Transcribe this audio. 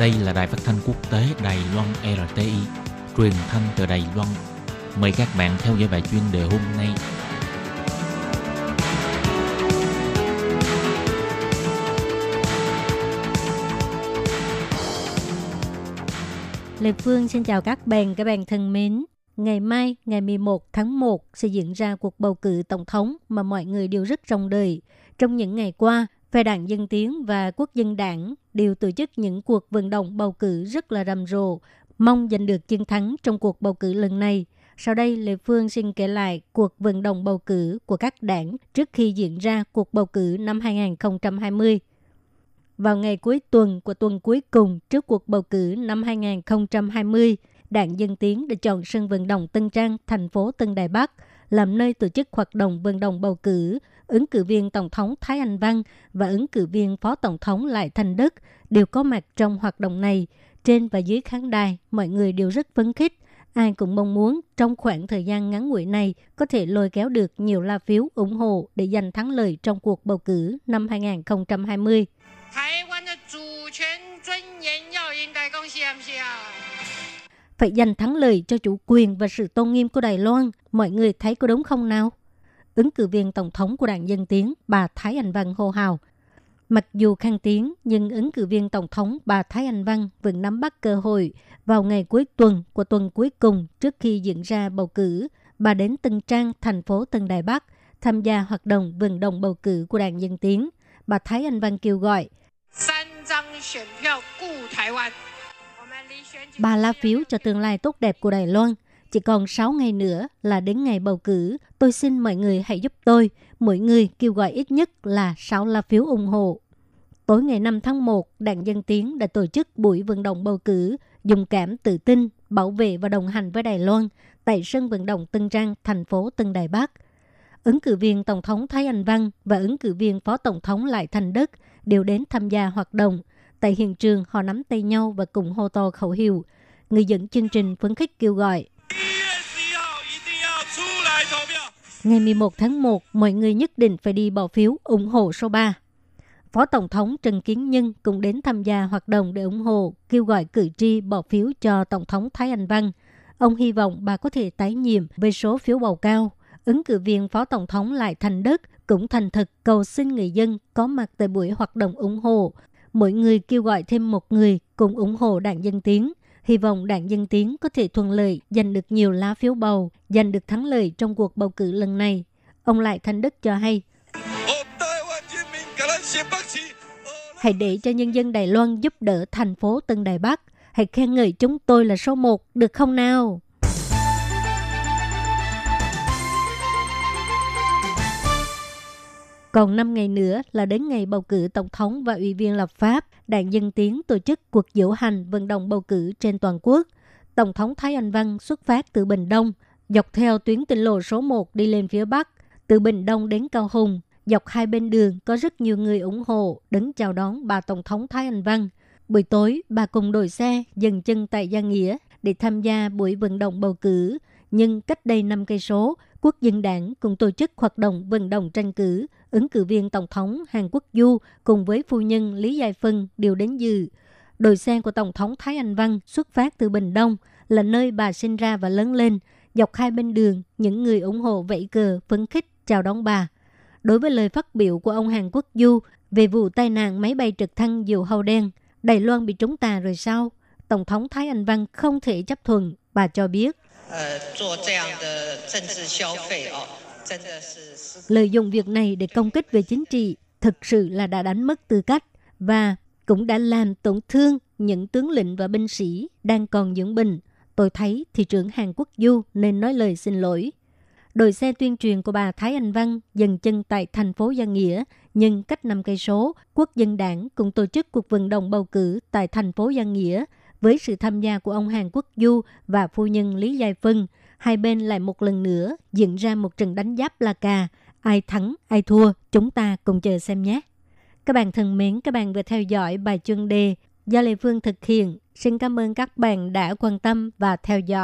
Đây là đài phát thanh quốc tế Đài Loan RTI, truyền thanh từ Đài Loan. Mời các bạn theo dõi bài chuyên đề hôm nay. Lê Phương xin chào các bạn, các bạn thân mến. Ngày mai, ngày 11 tháng 1 sẽ diễn ra cuộc bầu cử tổng thống mà mọi người đều rất trông đợi. Trong những ngày qua, Phe đảng Dân Tiến và Quốc dân đảng đều tổ chức những cuộc vận động bầu cử rất là rầm rộ, mong giành được chiến thắng trong cuộc bầu cử lần này. Sau đây, Lê Phương xin kể lại cuộc vận động bầu cử của các đảng trước khi diễn ra cuộc bầu cử năm 2020. Vào ngày cuối tuần của tuần cuối cùng trước cuộc bầu cử năm 2020, Đảng Dân Tiến đã chọn sân vận động Tân Trang, thành phố Tân Đài Bắc làm nơi tổ chức hoạt động vận động bầu cử ứng cử viên Tổng thống Thái Anh Văn và ứng cử viên Phó Tổng thống Lại Thành Đức đều có mặt trong hoạt động này. Trên và dưới khán đài, mọi người đều rất phấn khích. Ai cũng mong muốn trong khoảng thời gian ngắn ngủi này có thể lôi kéo được nhiều la phiếu ủng hộ để giành thắng lợi trong cuộc bầu cử năm 2020. Phải giành thắng lợi cho chủ quyền và sự tôn nghiêm của Đài Loan. Mọi người thấy có đúng không nào? ứng cử viên tổng thống của đảng Dân Tiến, bà Thái Anh Văn hô hào. Mặc dù khang tiếng, nhưng ứng cử viên tổng thống bà Thái Anh Văn vẫn nắm bắt cơ hội vào ngày cuối tuần của tuần cuối cùng trước khi diễn ra bầu cử. Bà đến Tân Trang, thành phố Tân Đài Bắc, tham gia hoạt động vận động bầu cử của đảng Dân Tiến. Bà Thái Anh Văn kêu gọi bà lá phiếu cho tương lai tốt đẹp của Đài Loan chỉ còn 6 ngày nữa là đến ngày bầu cử. Tôi xin mọi người hãy giúp tôi. Mỗi người kêu gọi ít nhất là 6 lá phiếu ủng hộ. Tối ngày 5 tháng 1, Đảng Dân Tiến đã tổ chức buổi vận động bầu cử, dùng cảm tự tin, bảo vệ và đồng hành với Đài Loan tại sân vận động Tân Trang, thành phố Tân Đài Bắc. Ứng cử viên Tổng thống Thái Anh Văn và ứng cử viên Phó Tổng thống Lại Thành Đức đều đến tham gia hoạt động. Tại hiện trường, họ nắm tay nhau và cùng hô to khẩu hiệu. Người dẫn chương trình phấn khích kêu gọi Ngày 11 tháng 1, mọi người nhất định phải đi bỏ phiếu ủng hộ số 3. Phó Tổng thống Trần Kiến Nhân cũng đến tham gia hoạt động để ủng hộ, kêu gọi cử tri bỏ phiếu cho Tổng thống Thái Anh Văn. Ông hy vọng bà có thể tái nhiệm với số phiếu bầu cao. Ứng cử viên Phó Tổng thống Lại Thành Đức cũng thành thực cầu xin người dân có mặt tại buổi hoạt động ủng hộ. Mỗi người kêu gọi thêm một người cùng ủng hộ đảng Dân Tiến – hy vọng đảng Dân Tiến có thể thuận lợi giành được nhiều lá phiếu bầu, giành được thắng lợi trong cuộc bầu cử lần này. Ông Lại Thanh Đức cho hay. Hãy để cho nhân dân Đài Loan giúp đỡ thành phố Tân Đài Bắc. Hãy khen ngợi chúng tôi là số một, được không nào? Còn 5 ngày nữa là đến ngày bầu cử tổng thống và ủy viên lập pháp, Đảng Dân Tiến tổ chức cuộc diễu hành vận động bầu cử trên toàn quốc. Tổng thống Thái Anh Văn xuất phát từ Bình Đông, dọc theo tuyến tỉnh lộ số 1 đi lên phía Bắc, từ Bình Đông đến Cao Hùng. Dọc hai bên đường có rất nhiều người ủng hộ đứng chào đón bà Tổng thống Thái Anh Văn. Buổi tối, bà cùng đội xe dừng chân tại Gia Nghĩa để tham gia buổi vận động bầu cử. Nhưng cách đây 5 cây số, Quốc dân đảng cũng tổ chức hoạt động vận động tranh cử ứng cử viên Tổng thống Hàn Quốc Du cùng với phu nhân Lý Giai Phân đều đến dự. Đội xe của Tổng thống Thái Anh Văn xuất phát từ Bình Đông, là nơi bà sinh ra và lớn lên. Dọc hai bên đường, những người ủng hộ vẫy cờ, phấn khích chào đón bà. Đối với lời phát biểu của ông Hàn Quốc Du về vụ tai nạn máy bay trực thăng diều hâu đen, Đài Loan bị trúng tà rồi sao? Tổng thống Thái Anh Văn không thể chấp thuận, bà cho biết. Ờ, Lợi dụng việc này để công kích về chính trị thực sự là đã đánh mất tư cách và cũng đã làm tổn thương những tướng lĩnh và binh sĩ đang còn dưỡng bình. Tôi thấy thị trưởng Hàn Quốc Du nên nói lời xin lỗi. Đội xe tuyên truyền của bà Thái Anh Văn dừng chân tại thành phố Gia Nghĩa, nhưng cách 5 cây số, Quốc dân đảng cũng tổ chức cuộc vận động bầu cử tại thành phố Gia Nghĩa với sự tham gia của ông Hàn Quốc Du và phu nhân Lý Giai Phân – hai bên lại một lần nữa diễn ra một trận đánh giáp la cà. Ai thắng, ai thua, chúng ta cùng chờ xem nhé. Các bạn thân mến, các bạn vừa theo dõi bài chuyên đề do Lê Phương thực hiện. Xin cảm ơn các bạn đã quan tâm và theo dõi.